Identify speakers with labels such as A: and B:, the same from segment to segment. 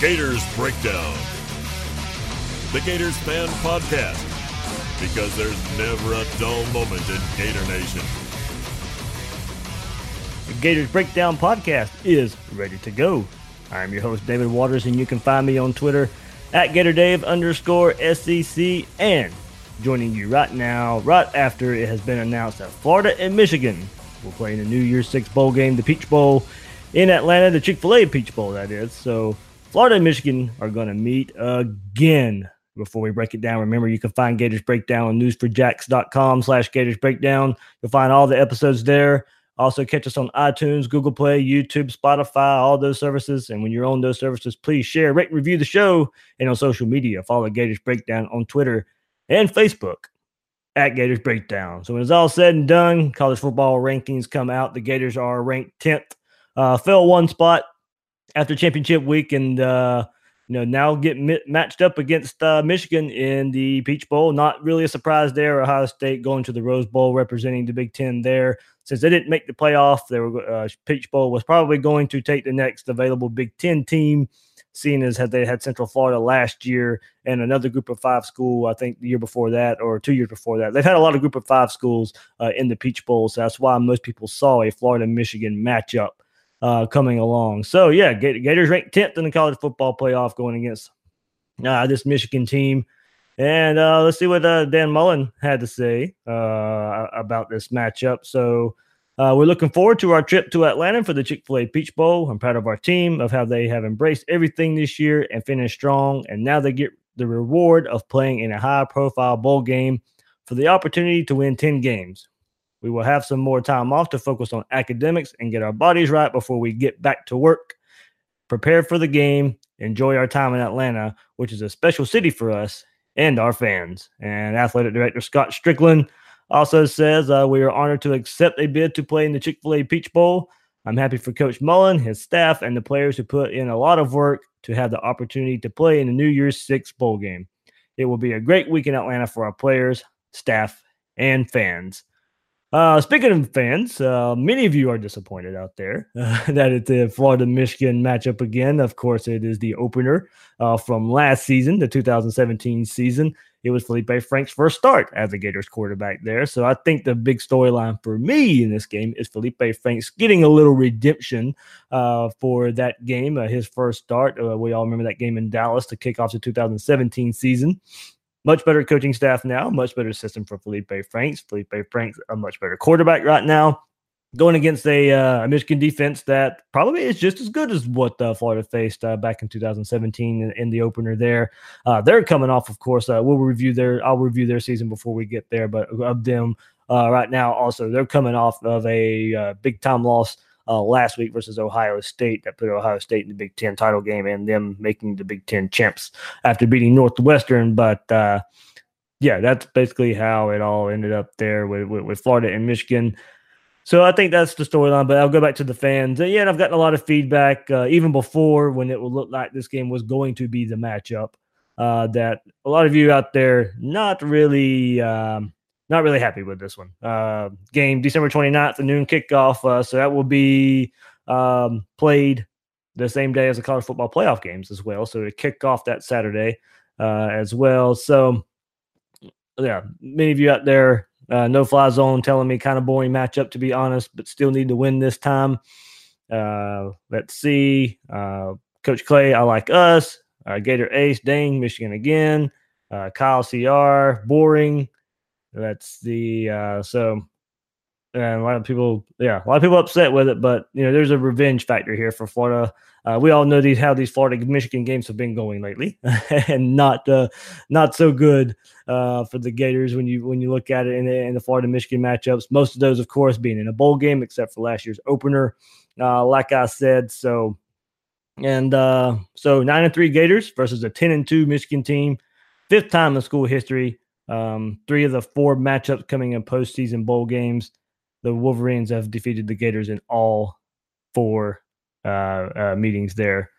A: Gators Breakdown. The Gators Fan Podcast. Because there's never a dull moment in Gator Nation.
B: The Gators Breakdown podcast is ready to go. I'm your host, David Waters, and you can find me on Twitter at GatorDave underscore SEC. And joining you right now, right after it has been announced that Florida and Michigan will play in the New Year's Six Bowl game, the Peach Bowl in Atlanta, the Chick fil A Peach Bowl, that is. So Florida and Michigan are going to meet again. Before we break it down, remember you can find Gators Breakdown on news4jax.com slash Gators Breakdown. You'll find all the episodes there. Also, catch us on iTunes, Google Play, YouTube, Spotify, all those services. And when you're on those services, please share, rate, and review the show. And on social media, follow Gators Breakdown on Twitter and Facebook at Gators Breakdown. So when it's all said and done, college football rankings come out. The Gators are ranked 10th, uh, fell one spot after championship week, and uh, you know now get matched up against uh, Michigan in the Peach Bowl. Not really a surprise there. Ohio State going to the Rose Bowl, representing the Big Ten there. Since they didn't make the playoff, they were uh, Peach Bowl was probably going to take the next available Big Ten team. Seeing as had they had Central Florida last year and another group of five school, I think the year before that or two years before that, they've had a lot of group of five schools uh, in the Peach Bowl. So that's why most people saw a Florida Michigan matchup uh, coming along. So yeah, Gators ranked 10th in the college football playoff going against uh, this Michigan team. And uh, let's see what uh, Dan Mullen had to say uh, about this matchup. So uh, we're looking forward to our trip to Atlanta for the Chick fil A Peach Bowl. I'm proud of our team of how they have embraced everything this year and finished strong. And now they get the reward of playing in a high profile bowl game for the opportunity to win 10 games. We will have some more time off to focus on academics and get our bodies right before we get back to work. Prepare for the game, enjoy our time in Atlanta, which is a special city for us and our fans. And athletic director Scott Stricklin also says uh, we are honored to accept a bid to play in the Chick fil A Peach Bowl. I'm happy for Coach Mullen, his staff, and the players who put in a lot of work to have the opportunity to play in the New Year's Six Bowl game. It will be a great week in Atlanta for our players, staff, and fans. Uh, speaking of fans, uh, many of you are disappointed out there uh, that it's the Florida Michigan matchup again. Of course, it is the opener uh, from last season, the 2017 season. It was Felipe Frank's first start as a Gators quarterback there. So I think the big storyline for me in this game is Felipe Franks getting a little redemption uh, for that game, uh, his first start. We all remember that game in Dallas to kick off the 2017 season. Much better coaching staff now, much better system for Felipe Franks. Felipe Franks, a much better quarterback right now. Going against a, uh, Michigan defense that probably is just as good as what uh, Florida faced uh, back in 2017 in, in the opener. There, uh, they're coming off, of course. Uh, we'll review their, I'll review their season before we get there, but of them uh, right now, also they're coming off of a big time loss uh, last week versus Ohio State that put Ohio State in the Big Ten title game and them making the Big Ten champs after beating Northwestern. But uh, yeah, that's basically how it all ended up there with, with, with Florida and Michigan. So I think that's the storyline. But I'll go back to the fans. And yeah, and I've gotten a lot of feedback uh, even before when it would look like this game was going to be the matchup. Uh, that a lot of you out there not really um, not really happy with this one. Uh, game December 29th, the noon kickoff. Uh, so that will be um, played the same day as the college football playoff games as well. So to kick off that Saturday uh, as well. So yeah, many of you out there Uh, no fly zone telling me kind of boring matchup to be honest, but still need to win this time. Uh, let's see. Uh, Coach Clay, I like us. Gator Ace, Dang, Michigan again. Kyle CR, boring. That's the uh, so and a lot of people, yeah, a lot of people upset with it, but you know, there's a revenge factor here for Florida. Uh, we all know these how these Florida Michigan games have been going lately, and not uh, not so good uh, for the Gators when you when you look at it in the, in the Florida Michigan matchups. Most of those, of course, being in a bowl game, except for last year's opener. Uh, like I said, so and uh, so nine and three Gators versus a ten and two Michigan team, fifth time in school history. Um, three of the four matchups coming in postseason bowl games the Wolverines have defeated the Gators in all four uh, uh, meetings there,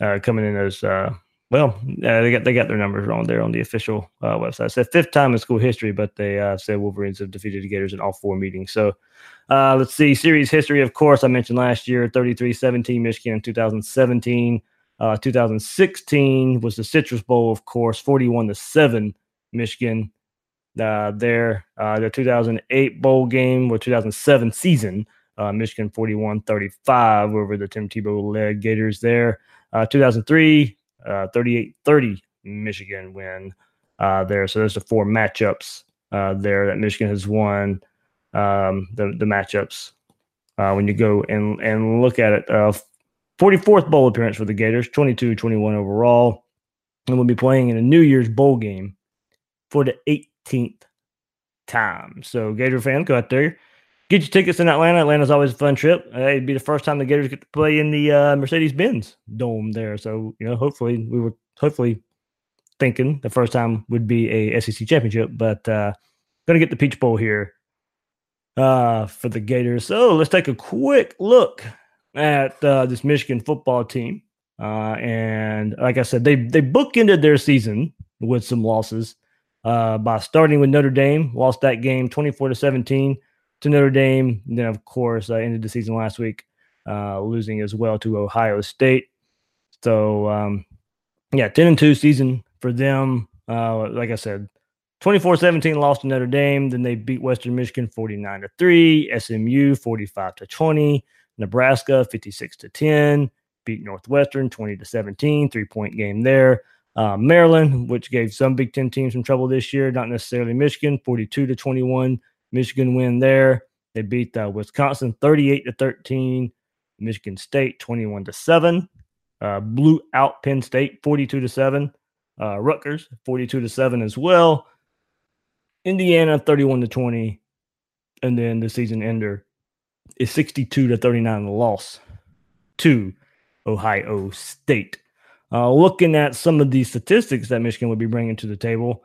B: uh, coming in as uh, well. they got they got their numbers wrong there on the official uh, website. It said fifth time in school history, but they uh, said Wolverines have defeated the Gators in all four meetings. So let's see series history. Of course, I mentioned last year 33-17 Michigan in 2017. 2016 was the Citrus Bowl, of course, 41 to seven Michigan uh, there. Uh, the 2008 bowl game or 2007 season, uh, Michigan 41 35 over the Tim Tebow led Gators there. Uh, 2003, uh, 38 30 Michigan win uh, there. So there's the four matchups there that Michigan has won. Um, the, the matchups when you go and, and look at it. 44th bowl appearance for the Gators, 22 21 overall. And we'll be playing in a New Year's bowl game for the 18th time. So, Gator fan, go out there, get your tickets in Atlanta. Atlanta's always a fun trip. Uh, it'd be the first time the Gators get to play in the uh, Mercedes Benz Dome there. So, you know, hopefully, we were hopefully thinking the first time would be a SEC championship, but uh, to get the Peach Bowl here uh, for the Gators. So, let's take a quick look at uh, this Michigan football team. Uh, and like I said, they they bookended their season with some losses uh, by starting with Notre Dame, lost that game 24 to 17 to Notre Dame. And then, of course, uh, ended the season last week, uh, losing as well to Ohio State. So, um, yeah, 10 and 2 season for them. Uh, like I said, 24 17 lost to Notre Dame. Then they beat Western Michigan 49 to 3, SMU 45 to 20, Nebraska 56 to 10, beat Northwestern 20 to 17, three point game there. Uh, Maryland, which gave some Big Ten teams some trouble this year, not necessarily Michigan, 42 to 21. Michigan win there. They beat uh, Wisconsin 38 to 13. Michigan State 21 to 7. Uh, blew out Penn State 42 to 7. Uh, Rutgers 42 to 7 as well. Indiana 31 to 20. And then the season ender is 62 to 39 loss to Ohio State. Uh, looking at some of the statistics that Michigan would be bringing to the table,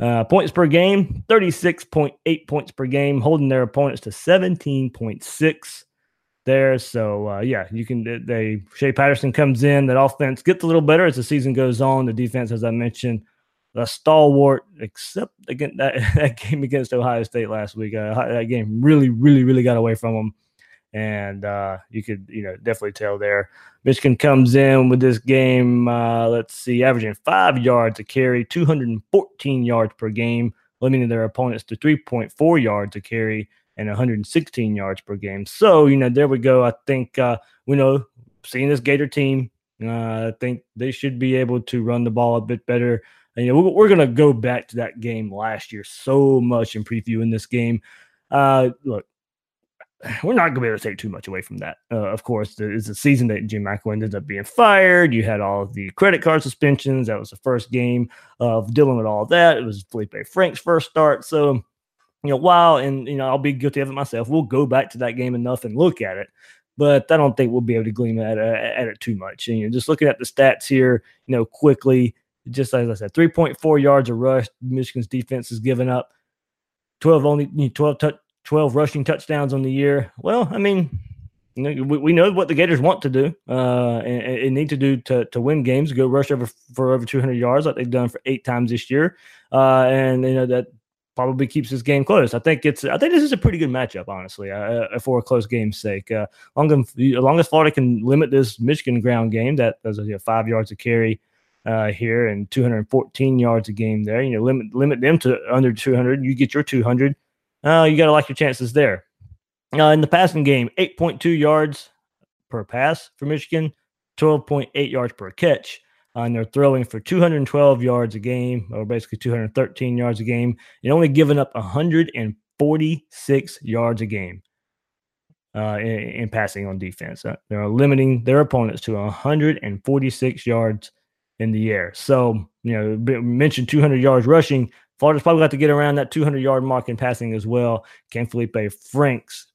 B: uh, points per game, 36.8 points per game, holding their opponents to 17.6 there. So, uh, yeah, you can, they, Shea Patterson comes in, that offense gets a little better as the season goes on. The defense, as I mentioned, a stalwart, except again that, that game against Ohio State last week. Uh, that game really, really, really got away from them and uh, you could you know definitely tell there. Michigan comes in with this game. Uh, let's see, averaging five yards a carry, 214 yards per game, limiting their opponents to 3.4 yards a carry and 116 yards per game. So you know there we go. I think uh, we know seeing this Gator team. Uh, I think they should be able to run the ball a bit better. And, you know, we're, we're going to go back to that game last year so much in previewing this game. Uh, look, we're not going to be able to take too much away from that. Uh, of course, is a season that Jim McElwain ended up being fired. You had all the credit card suspensions. That was the first game of dealing with all that. It was Felipe Frank's first start. So, you know, while, and, you know, I'll be guilty of it myself, we'll go back to that game enough and look at it. But I don't think we'll be able to glean at, at it too much. And, you know, just looking at the stats here, you know, quickly, just as I said, 3.4 yards of rush, Michigan's defense has given up. 12 only 12 touch 12 rushing touchdowns on the year. Well, I mean, you know, we, we know what the Gators want to do uh, and, and, need to do to, to win games, go rush over for over 200 yards like they've done for eight times this year. Uh, and, you know, that probably keeps this game close. I think it's, I think this is a pretty good matchup, honestly, uh, uh for a close game's sake. Uh, long, as, long as Florida can limit this Michigan ground game, that does you know, five yards to carry uh, here and 214 yards a game there, you know, limit, limit them to under 200, you get your 200 uh, you got to like your chances there. Uh, in the passing game, 8.2 yards per pass for Michigan, 12.8 yards per catch. Uh, and they're throwing for 212 yards a game, or basically 213 yards a game, and only giving up 146 yards a game uh, in, in, passing on defense. Uh, they're limiting their opponents to 146 yards in the air. So, you know, mentioned 200 yards rushing. Florida's probably got to get around that 200 yard mark in passing as well. Can Felipe Franks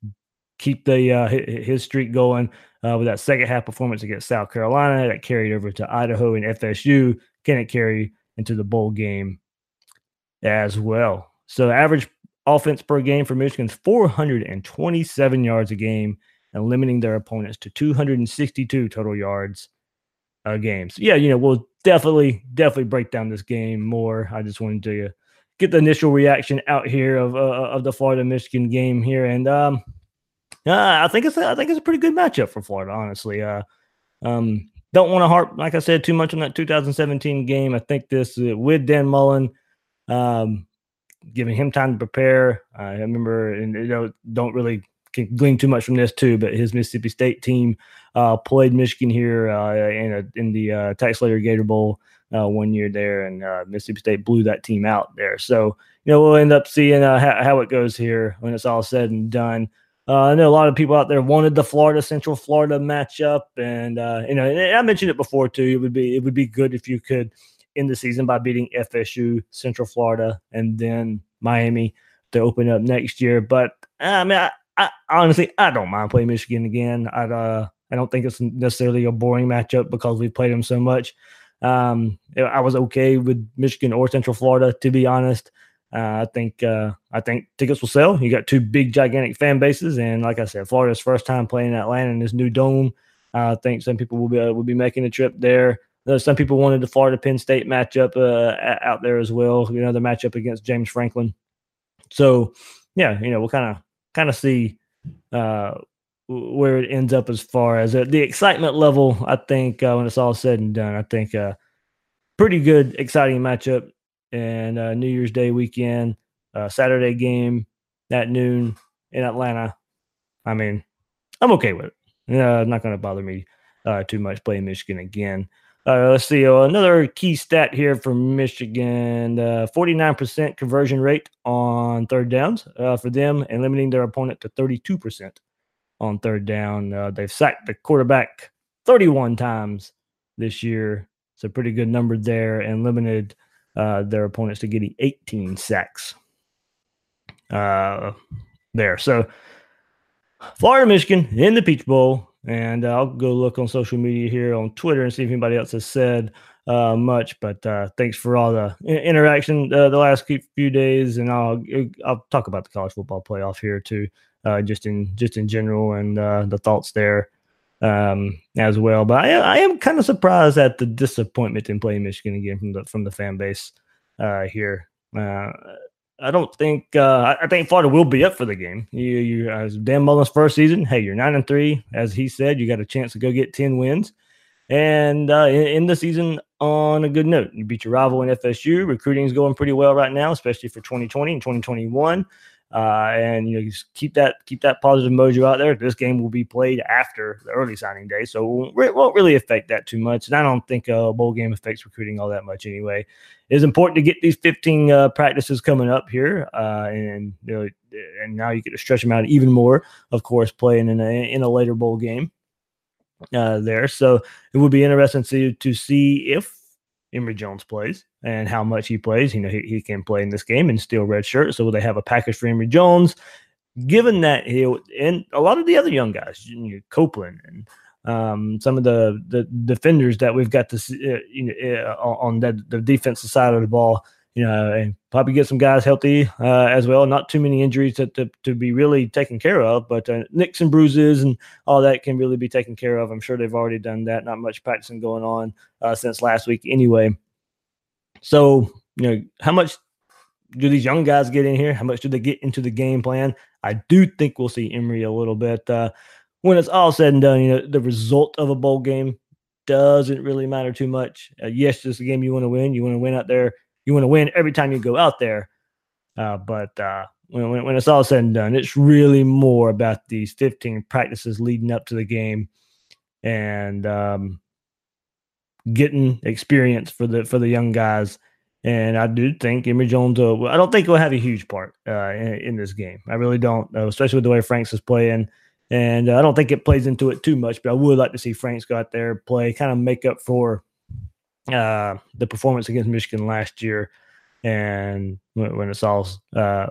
B: keep the uh, his streak going uh, with that second half performance against South Carolina that carried over to Idaho and FSU? Can it carry into the bowl game as well? So, average offense per game for Michigan's 427 yards a game and limiting their opponents to 262 total yards a game. So, yeah, you know, we'll definitely, definitely break down this game more. I just wanted to get the initial reaction out here of uh, of the Florida Michigan game here, and um, uh, I think it's a, I think it's a pretty good matchup for Florida, honestly. Uh, um, don't want to harp, like I said, too much on that 2017 game. I think this uh, with Dan Mullen, um, giving him time to prepare. I remember, and you know, don't really can glean too much from this too, but his Mississippi State team uh, played Michigan here uh, in a, in the uh, TaxSlayer Gator Bowl uh, one year there, and uh, Mississippi State blew that team out there. So you know we'll end up seeing uh, how, how, it goes here when it's all said and done. Uh, I know a lot of people out there wanted the Florida Central Florida matchup, and uh, you know and I mentioned it before too. It would be it would be good if you could end the season by beating FSU, Central Florida, and then Miami to open up next year. But I mean, I, I honestly I don't mind playing Michigan again. I uh, I don't think it's necessarily a boring matchup because we've played them so much. Um, I was okay with Michigan or Central Florida, to be honest. Uh, I think uh, I think tickets will sell. You got two big, gigantic fan bases, and like I said, Florida's first time playing in Atlanta in this new dome. Uh, I think some people will be uh, will be making a trip there. some people wanted the Florida Penn State matchup uh, out there as well. You know, the matchup against James Franklin. So, yeah, you know, we'll kind of kind of see uh, where it ends up as far as uh, the excitement level. I think uh, when it's all said and done, I think uh, pretty good, exciting matchup and uh, New Year's Day weekend, uh, Saturday game at noon in Atlanta. I mean, I'm okay with it. Yeah, not going to bother me uh, too much playing Michigan again. Uh, let's see uh, another key stat here for Michigan: uh, forty-nine percent conversion rate on third downs uh, for them, and limiting their opponent to thirty-two percent on third down. Uh, they've sacked the quarterback 31 times this year. It's a pretty good number there and limited uh, their opponents to getting 18 sacks uh, there. So, Florida, Michigan in the Peach Bowl. And I'll go look on social media here on Twitter and see if anybody else has said uh, much. But uh, thanks for all the interaction uh, the last few days, and I'll I'll talk about the college football playoff here too uh, just in just in general and uh, the thoughts there um, as well. But I, I am kind of surprised at the disappointment in playing Michigan again from the from the fan base uh, here. Uh, I don't think uh, I think Florida will be up for the game. You, you as Dan Mullen's first season. Hey, you're nine and three, as he said. You got a chance to go get ten wins, and uh, in the season on a good note. You beat your rival in FSU. Recruiting is going pretty well right now, especially for 2020 and 2021. Uh, and you know, just keep that keep that positive mojo out there. This game will be played after the early signing day, so it won't really affect that too much. And I don't think a bowl game affects recruiting all that much anyway. It's important to get these 15 uh, practices coming up here, uh, and you know, and now you get to stretch them out even more. Of course, playing in a in a later bowl game uh, there, so it would be interesting to to see if Emory Jones plays and how much he plays. You know, he, he can play in this game and still red shirt. So they have a package for Emory Jones. Given that he and a lot of the other young guys, you know, Copeland and um, some of the the defenders that we've got to see, uh, you know, uh, on the, the defensive side of the ball, you know, and probably get some guys healthy uh, as well. Not too many injuries to, to, to be really taken care of, but uh, nicks and bruises and all that can really be taken care of. I'm sure they've already done that. Not much practicing going on uh, since last week anyway. So, you know, how much do these young guys get in here? How much do they get into the game plan? I do think we'll see Emory a little bit. Uh, when it's all said and done, you know, the result of a bowl game doesn't really matter too much. Uh, yes, it's a game you want to win. You want to win out there. You want to win every time you go out there. Uh, but uh, when, when, it's all said and done, it's really more about these 15 practices leading up to the game and um, getting experience for the for the young guys. And I do think Emory Jones. I don't think he'll have a huge part uh, in, in, this game. I really don't, uh, especially with the way Franks is playing. And uh, I don't think it plays into it too much. But I would like to see Franks go out there play, kind of make up for uh, the performance against Michigan last year. And when, when it's all uh,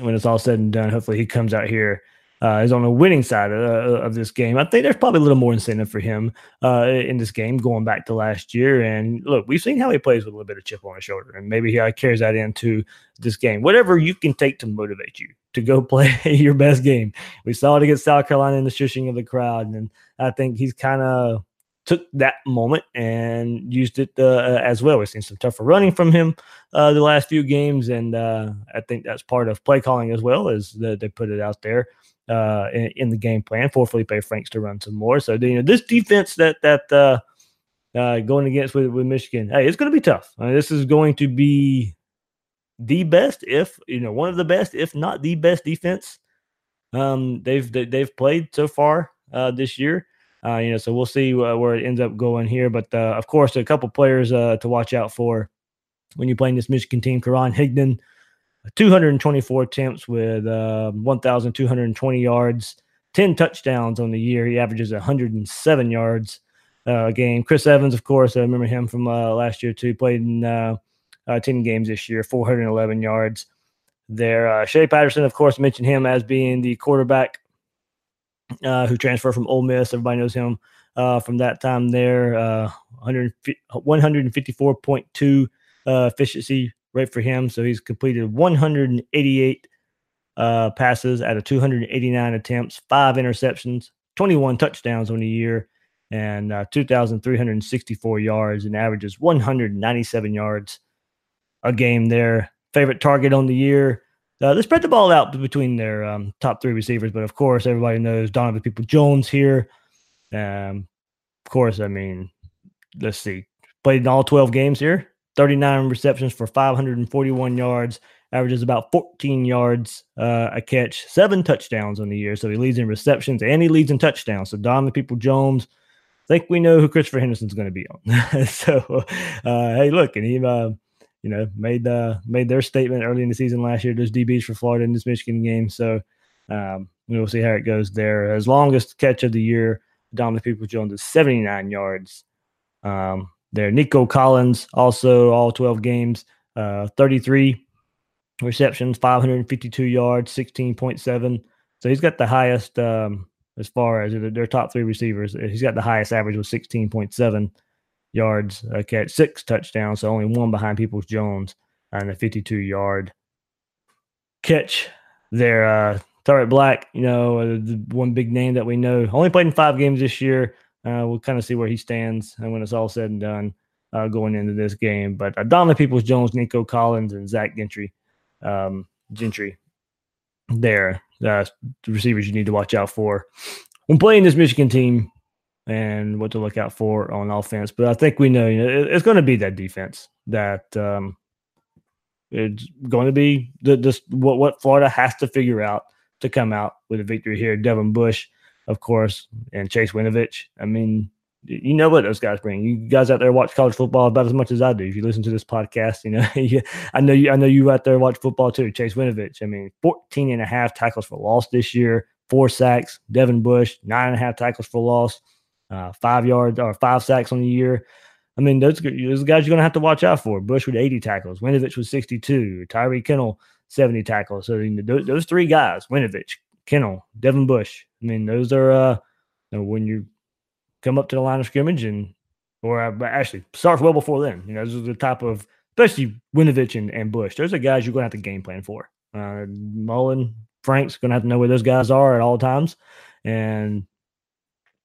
B: when it's all said and done, hopefully he comes out here uh, is on the winning side of, uh, of, this game. I think there's probably a little more incentive for him uh, in this game going back to last year. And look, we've seen how he plays with a little bit of chip on his shoulder, and maybe he uh, carries that into this game. Whatever you can take to motivate you to go play your best game. We saw it against South Carolina in the shushing of the crowd, and I think he's kind of took that moment and used it uh, as well. We've seen some tougher running from him uh, the last few games, and uh, I think that's part of play calling as well as the, they put it out there uh, in, in, the game plan for Felipe Franks to run some more. So you know this defense that that uh, uh, going against with, with Michigan, hey, it's going to be tough. I mean, this is going to be the best, if you know, one of the best, if not the best defense um, they've they've played so far this year. Uh, you know, so we'll see uh, where it ends up going here. But uh, of course, a couple players uh, to watch out for when you're playing this Michigan team. Karan Higdon, 224 attempts with uh, 1,220 yards, 10 touchdowns on the year. He averages 107 yards uh, a game. Chris Evans, of course, I remember him from last year too. Played in uh, uh, 10 games this year, 411 yards there. Shea Patterson, of course, mentioned him as being the quarterback who transferred from Ole Miss. Everybody knows him uh, from that time there. Uh, 154.2 efficiency rate for him. So he's completed 188 uh, passes out of 289 attempts, five interceptions, 21 touchdowns on the year, and uh, 2,364 yards, and averages 197 yards a game there. Favorite target on the year. Uh, they spread the ball out between their um, top three receivers, but of course, everybody knows Donovan Peoples Jones here. Um, of course, I mean, let's see, played in all 12 games here, 39 receptions for 541 yards, averages about 14 yards uh, a catch, seven touchdowns on the year. So he leads in receptions and he leads in touchdowns. So Donovan Peoples Jones, I think we know who Christopher Henderson's going to be on. so uh, hey, look, and he uh, you know made uh, made their statement early in the season last year. Those DBs for Florida in this Michigan game. So um, we'll see how it goes there. As longest catch of the year, Donovan Peoples Jones is 79 yards. Um, there. Nico Collins, also all 12 games, uh, 33 receptions, 552 yards, 16.7. So he's got the highest um, as far as their top three receivers. He's got the highest average with 16.7 yards a catch, six touchdowns, so only one behind Peoples Jones and a 52 yard catch there. Uh, Black, you know, uh, the one big name that we know, only played in five games this year. Uh, we'll kind of see where he stands and when it's all said and done uh, going into this game. But uh, Donovan Peoples Jones, Nico Collins, and Zach Gentry, um, Gentry, there, uh, the receivers you need to watch out for when playing this Michigan team and what to look out for on offense. But I think we know, you know it, it's going to be that defense that um, it's going to be the, what, what Florida has to figure out to come out with a victory here. Devin Bush of course, and Chase Winovich. I mean, you know what those guys bring. You guys out there watch college football about as much as I do. If you listen to this podcast, you know, I know you, I know you out there watch football too. Chase Winovich. I mean, 14 and a half tackles for loss this year, four sacks. Devin Bush, nine and a half tackles for loss, uh, five yards or five sacks on the year. I mean, those, those guys you're going to have to watch out for. Bush with 80 tackles, Winovich with 62, Tyree Kinnel 70 tackles. So know, those three guys, Winovich, Kinnel, Devin Bush. I mean, those are uh, you know, when you come up to the line of scrimmage and, or uh, actually starts well before then. You know, those are the type of, especially Winovich and, and Bush. Those are guys you're going to have to game plan for. Uh, Mullen, Frank's going to have to know where those guys are at all times, and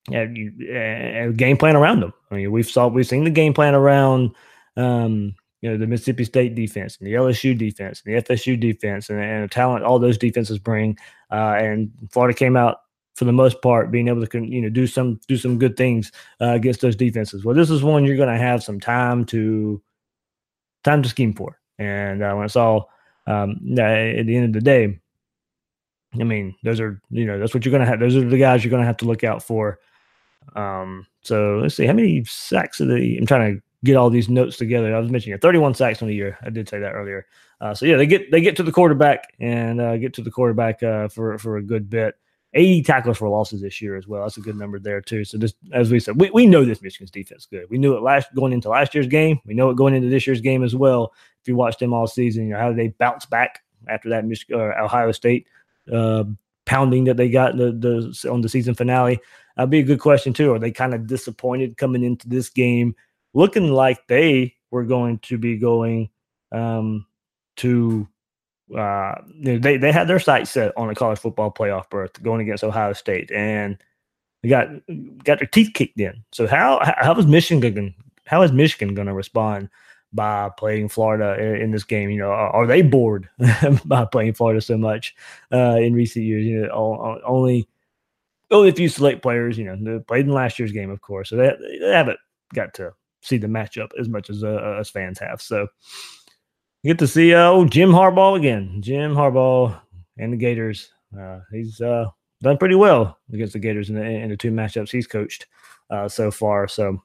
B: uh, game plan around them. I mean, we've saw we've seen the game plan around um, you know the Mississippi State defense and the LSU defense and the FSU defense and, and the talent all those defenses bring. Uh, and Florida came out for the most part being able to you know do some do some good things uh, against those defenses. Well, this is one you're going to have some time to time to scheme for. And uh, when it's all um, at the end of the day, I mean, those are you know that's what you're gonna have. Those are the guys you're gonna have to look out for. Um, so let's see how many sacks of the. I'm trying to get all these notes together. I was mentioning 31 sacks on the year. I did say that earlier. Uh, so yeah, they get they get to the quarterback and uh, get to the quarterback uh, for for a good bit. 80 tackles for losses this year as well. That's a good number there too. So just as we said, we, we know this Michigan's defense good. We knew it last going into last year's game. We know it going into this year's game as well. If you watched them all season, you know how they bounce back after that Michigan or Ohio State uh, pounding that they got the, the on the season finale? That'd be a good question too. Are they kind of disappointed coming into this game, looking like they were going to be going um, to uh, they they had their sights set on a college football playoff berth going against Ohio State, and they got got their teeth kicked in. So how how is Michigan how is Michigan going to respond by playing Florida in, this game? You know, are, are they bored by playing Florida so much uh, in recent years? You know, only only a few select players. You know, they played in last year's game, of course, so they, they haven't got to see the matchup as much as uh, us fans have. So get to see uh, old Jim Harbaugh again. Jim Harbaugh and the Gators. Uh, he's uh, done pretty well against the Gators in the, in the two matchups he's coached uh, so far. So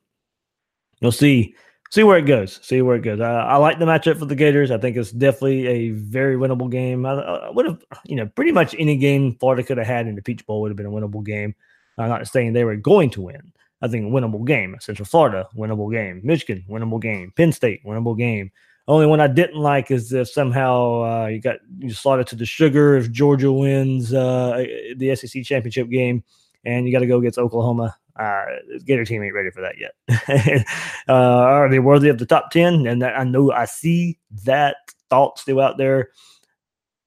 B: you'll see see where it goes. See where it goes. I like the matchup for the Gators. I think it's definitely a very winnable game. I, I would have, you know, pretty much any game Florida could have had in the Peach Bowl would have been a winnable game. I'm not saying they were going to win. I think winnable game. Central Florida, winnable game. Michigan, winnable game. Penn State, winnable game. Only one I didn't like is if somehow uh, you got you slotted to the sugar if Georgia wins uh, the SEC championship game, and you got to go against Oklahoma. Uh, Gator team ain't ready for that yet. uh, are they worthy of the top ten? And that, I know I see that thought still out there.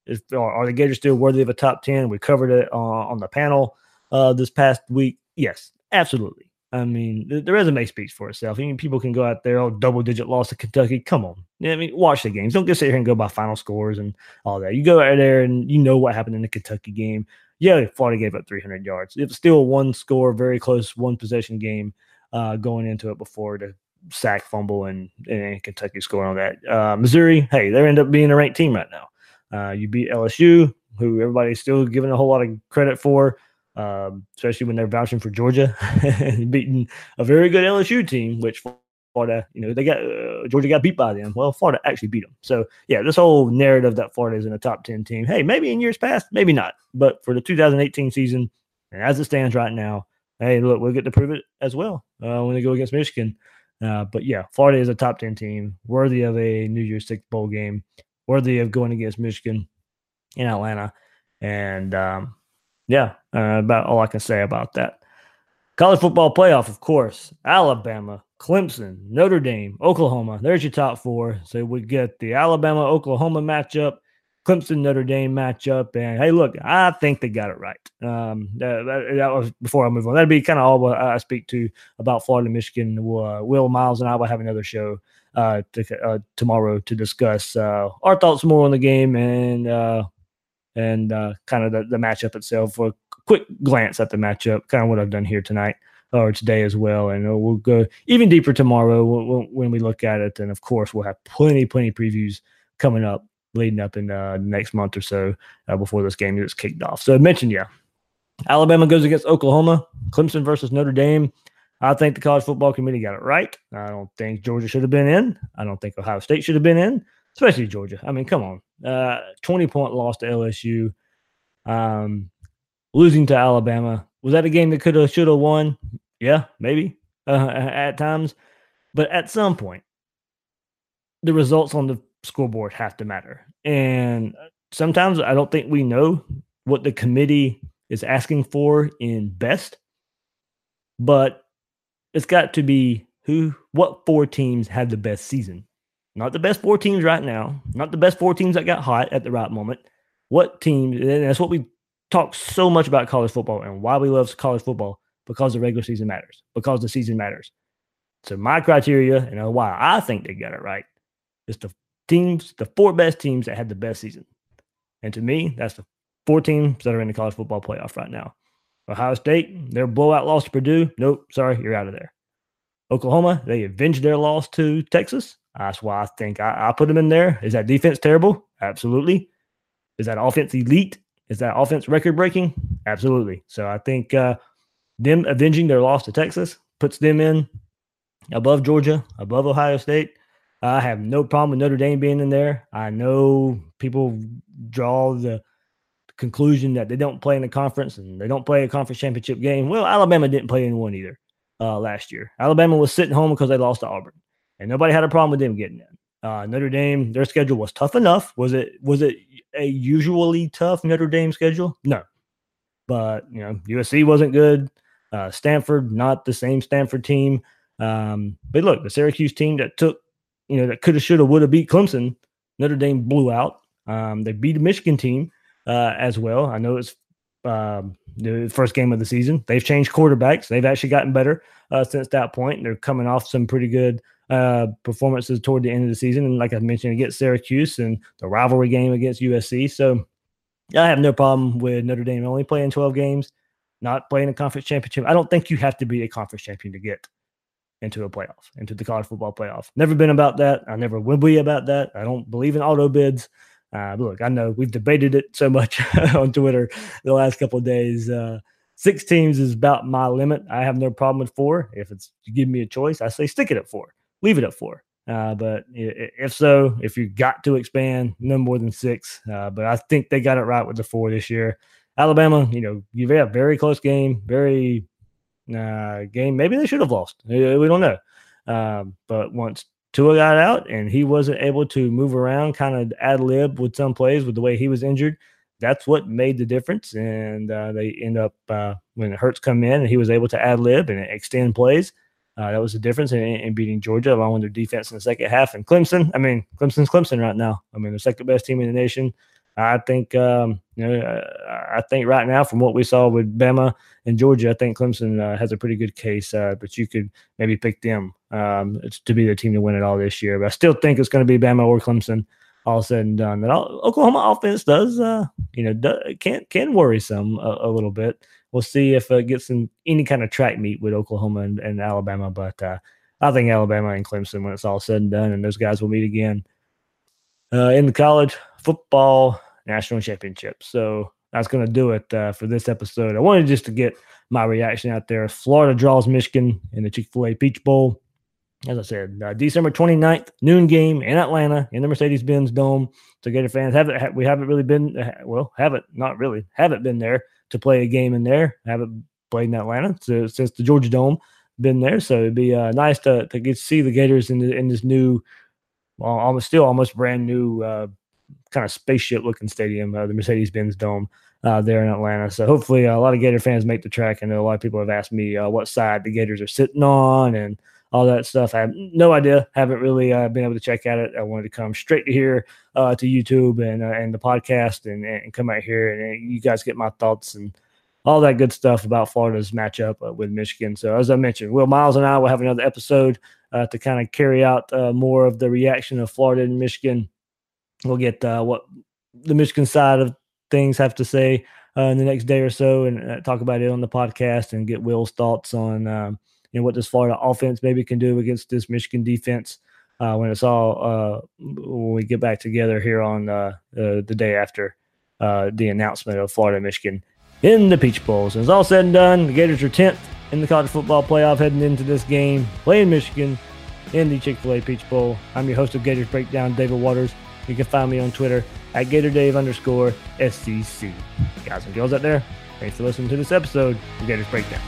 B: Is, are, are the Gators still worthy of a top ten? We covered it on, on the panel uh, this past week. Yes, absolutely. I mean, the, the, resume speaks for itself. I mean, people can go out there, oh, double digit loss to Kentucky. Come on. I mean, watch the games. Don't just sit here and go by final scores and all that. You go out there and you know what happened in the Kentucky game. Yeah, Florida gave up 300 yards. It was still one score, very close, one possession game uh, going into it before the sack, fumble, and, and Kentucky scoring on that. Uh, Missouri, hey, they end up being a ranked team right now. Uh, you beat LSU, who everybody's still giving a whole lot of credit for um, especially when they're vouching for Georgia, beating a very good LSU team, which Florida, you know, they got uh, Georgia got beat by them. Well, Florida actually beat them. So yeah, this whole narrative that Florida is in a top ten team, hey, maybe in years past, maybe not, but for the 2018 season, and as it stands right now, hey, look, we'll get to prove it as well uh, when they go against Michigan. Uh, but yeah, Florida is a top 10 team, worthy of a New Year's Six bowl game, worthy of going against Michigan in Atlanta. And um, yeah, uh, about all I can say about that. College football playoff, of course. Alabama, Clemson, Notre Dame, Oklahoma. There's your top four. So we get the Alabama Oklahoma matchup, Clemson Notre Dame matchup, and hey, look, I think they got it right. Um, that, that, that was before I move on. That'd be kind of all I speak to about Florida, Michigan. Uh, Will Miles and I will have another show uh, to, uh, tomorrow to discuss uh, our thoughts more on the game and uh, and uh, kind of the, the matchup itself. A quick glance at the matchup, kind of what I've done here tonight or today as well. And uh, we'll go even deeper tomorrow when we look at it. And of course, we'll have plenty, plenty previews coming up leading up in uh, the next month or so uh, before this game gets kicked off. So I mentioned, yeah, Alabama goes against Oklahoma, Clemson versus Notre Dame. I think the college football committee got it right. I don't think Georgia should have been in. I don't think Ohio State should have been in especially Georgia. I mean, come on, uh, twenty point loss to LSU, um, losing to Alabama. Was that a game that could have, should have won? Yeah, maybe uh, at times, but at some point, the results on the scoreboard have to matter. And sometimes I don't think we know what the committee is asking for in best, but it's got to be who, what four teams had the best season not the best four teams right now, not the best four teams that got hot at the right moment. What teams, and that's what we talk so much about college football and why we love college football because the regular season matters, because the season matters. So my criteria and why I think they got it right is the teams, the four best teams that had the best season. And to me, that's the four teams that are in the college football playoff right now. Ohio State, their blowout loss to Purdue. Nope, sorry, you're out of there. Oklahoma, they avenged their loss to Texas. That's why I think I, I put them in there. Is that defense terrible? Absolutely. Is that offense elite? Is that offense record breaking? Absolutely. So I think uh, them avenging their loss to Texas puts them in above Georgia, above Ohio State. I have no problem with Notre Dame being in there. I know people draw the conclusion that they don't play in the conference and they don't play a conference championship game. Well, Alabama didn't play in one either uh, last year. Alabama was sitting home because they lost to Auburn, and nobody had a problem with them getting in. Uh, Notre Dame, their schedule was tough enough. Was it was it a usually tough Notre Dame schedule? No, but you know USC wasn't good. Uh, Stanford, not the same Stanford team. Um, but look, the Syracuse team that took, you know, that could have, should have, would have beat Clemson, Notre Dame blew out. Um, they beat a Michigan team uh, as well. I know it's um, the first game of the season. They've changed quarterbacks. They've actually gotten better uh, since that point. They're coming off some pretty good uh, performances toward the end of the season. And like I mentioned, against Syracuse and the rivalry game against USC. So I have no problem with Notre Dame only playing 12 games, not playing a conference championship. I don't think you have to be a conference champion to get into a playoff, into the college football playoff. Never been about that. I never will be about that. I don't believe in auto bids. Uh, look, I know we've debated it so much on Twitter the last couple of days. Uh, six teams is about my limit. I have no problem with four. If it's you give me a choice, I say stick it at four, leave it at four. Uh, but if so, if you got to expand, no more than six. Uh, but I think they got it right with the four this year. Alabama, you know, you have a very close game, very uh, game. Maybe they should have lost. We don't know. Um, but once Tua got out and he wasn't able to move around, kind of ad lib with some plays with the way he was injured, that's what made the difference. And uh, they end up uh, when Hurts come in and he was able to ad lib and extend plays. Uh, that was the difference in, in, beating Georgia, along with their defense in the second half. And Clemson, I mean, Clemson's Clemson right now. I mean, the second best team in the nation. I think um, you know, uh, I think right now from what we saw with Bama and Georgia, I think Clemson uh, has a pretty good case. Uh, but you could maybe pick them um, to be the team to win it all this year. But I still think it's going to be Bama or Clemson, all said and done. That Oklahoma offense does, uh, you know, do, can can worry some a, a, little bit. We'll see if it gets in any kind of track meet with Oklahoma and, and Alabama. But uh, I think Alabama and Clemson, when it's all said and done, and those guys will meet again uh, in the college football national championship. So that's going to do it uh, for this episode. I wanted just to get my reaction out there. Florida draws Michigan in the Chick fil A Peach Bowl. As I said, uh, December 29th, noon game in Atlanta in the Mercedes Benz Dome. So, Gator fans, haven't ha- we haven't really been, well, haven't, not really, haven't been there to play a game in there. Haven't played in Atlanta so, since the Georgia Dome been there. So, it'd be uh, nice to, to get to see the Gators in, the, in this new, well, almost still almost brand new uh, kind of spaceship looking stadium, uh, the Mercedes Benz Dome uh, there in Atlanta. So hopefully uh, a lot of Gator fans make the trek. I know a lot of people have asked me uh, what side the Gators are sitting on and all that stuff. I have no idea. Haven't really uh, been able to check at it. I wanted to come straight to here uh, to YouTube and and the podcast and, and come out here and you guys get my thoughts and all that good stuff about Florida's matchup with Michigan. So as I mentioned, Will Miles and I will have another episode to kind of carry out more of the reaction of Florida and Michigan we'll get uh, what the Michigan side of things have to say uh, in the next day or so, and uh, talk about it on the podcast, and get Will's thoughts on um, you know what this Florida offense maybe can do against this Michigan defense uh, when it's all uh, when we get back together here on uh, the day after the announcement of Florida Michigan in the Peach Bowls. And it's all said and done. The Gators are tenth in the college football playoff heading into this game, playing Michigan in the Chick Fil A Peach Bowl. I'm your host of Gators Breakdown, David Waters. You can find me on Twitter at GatorDave underscore SEC. Guys and girls out there, thanks for listening to this episode of Gators Breakdown.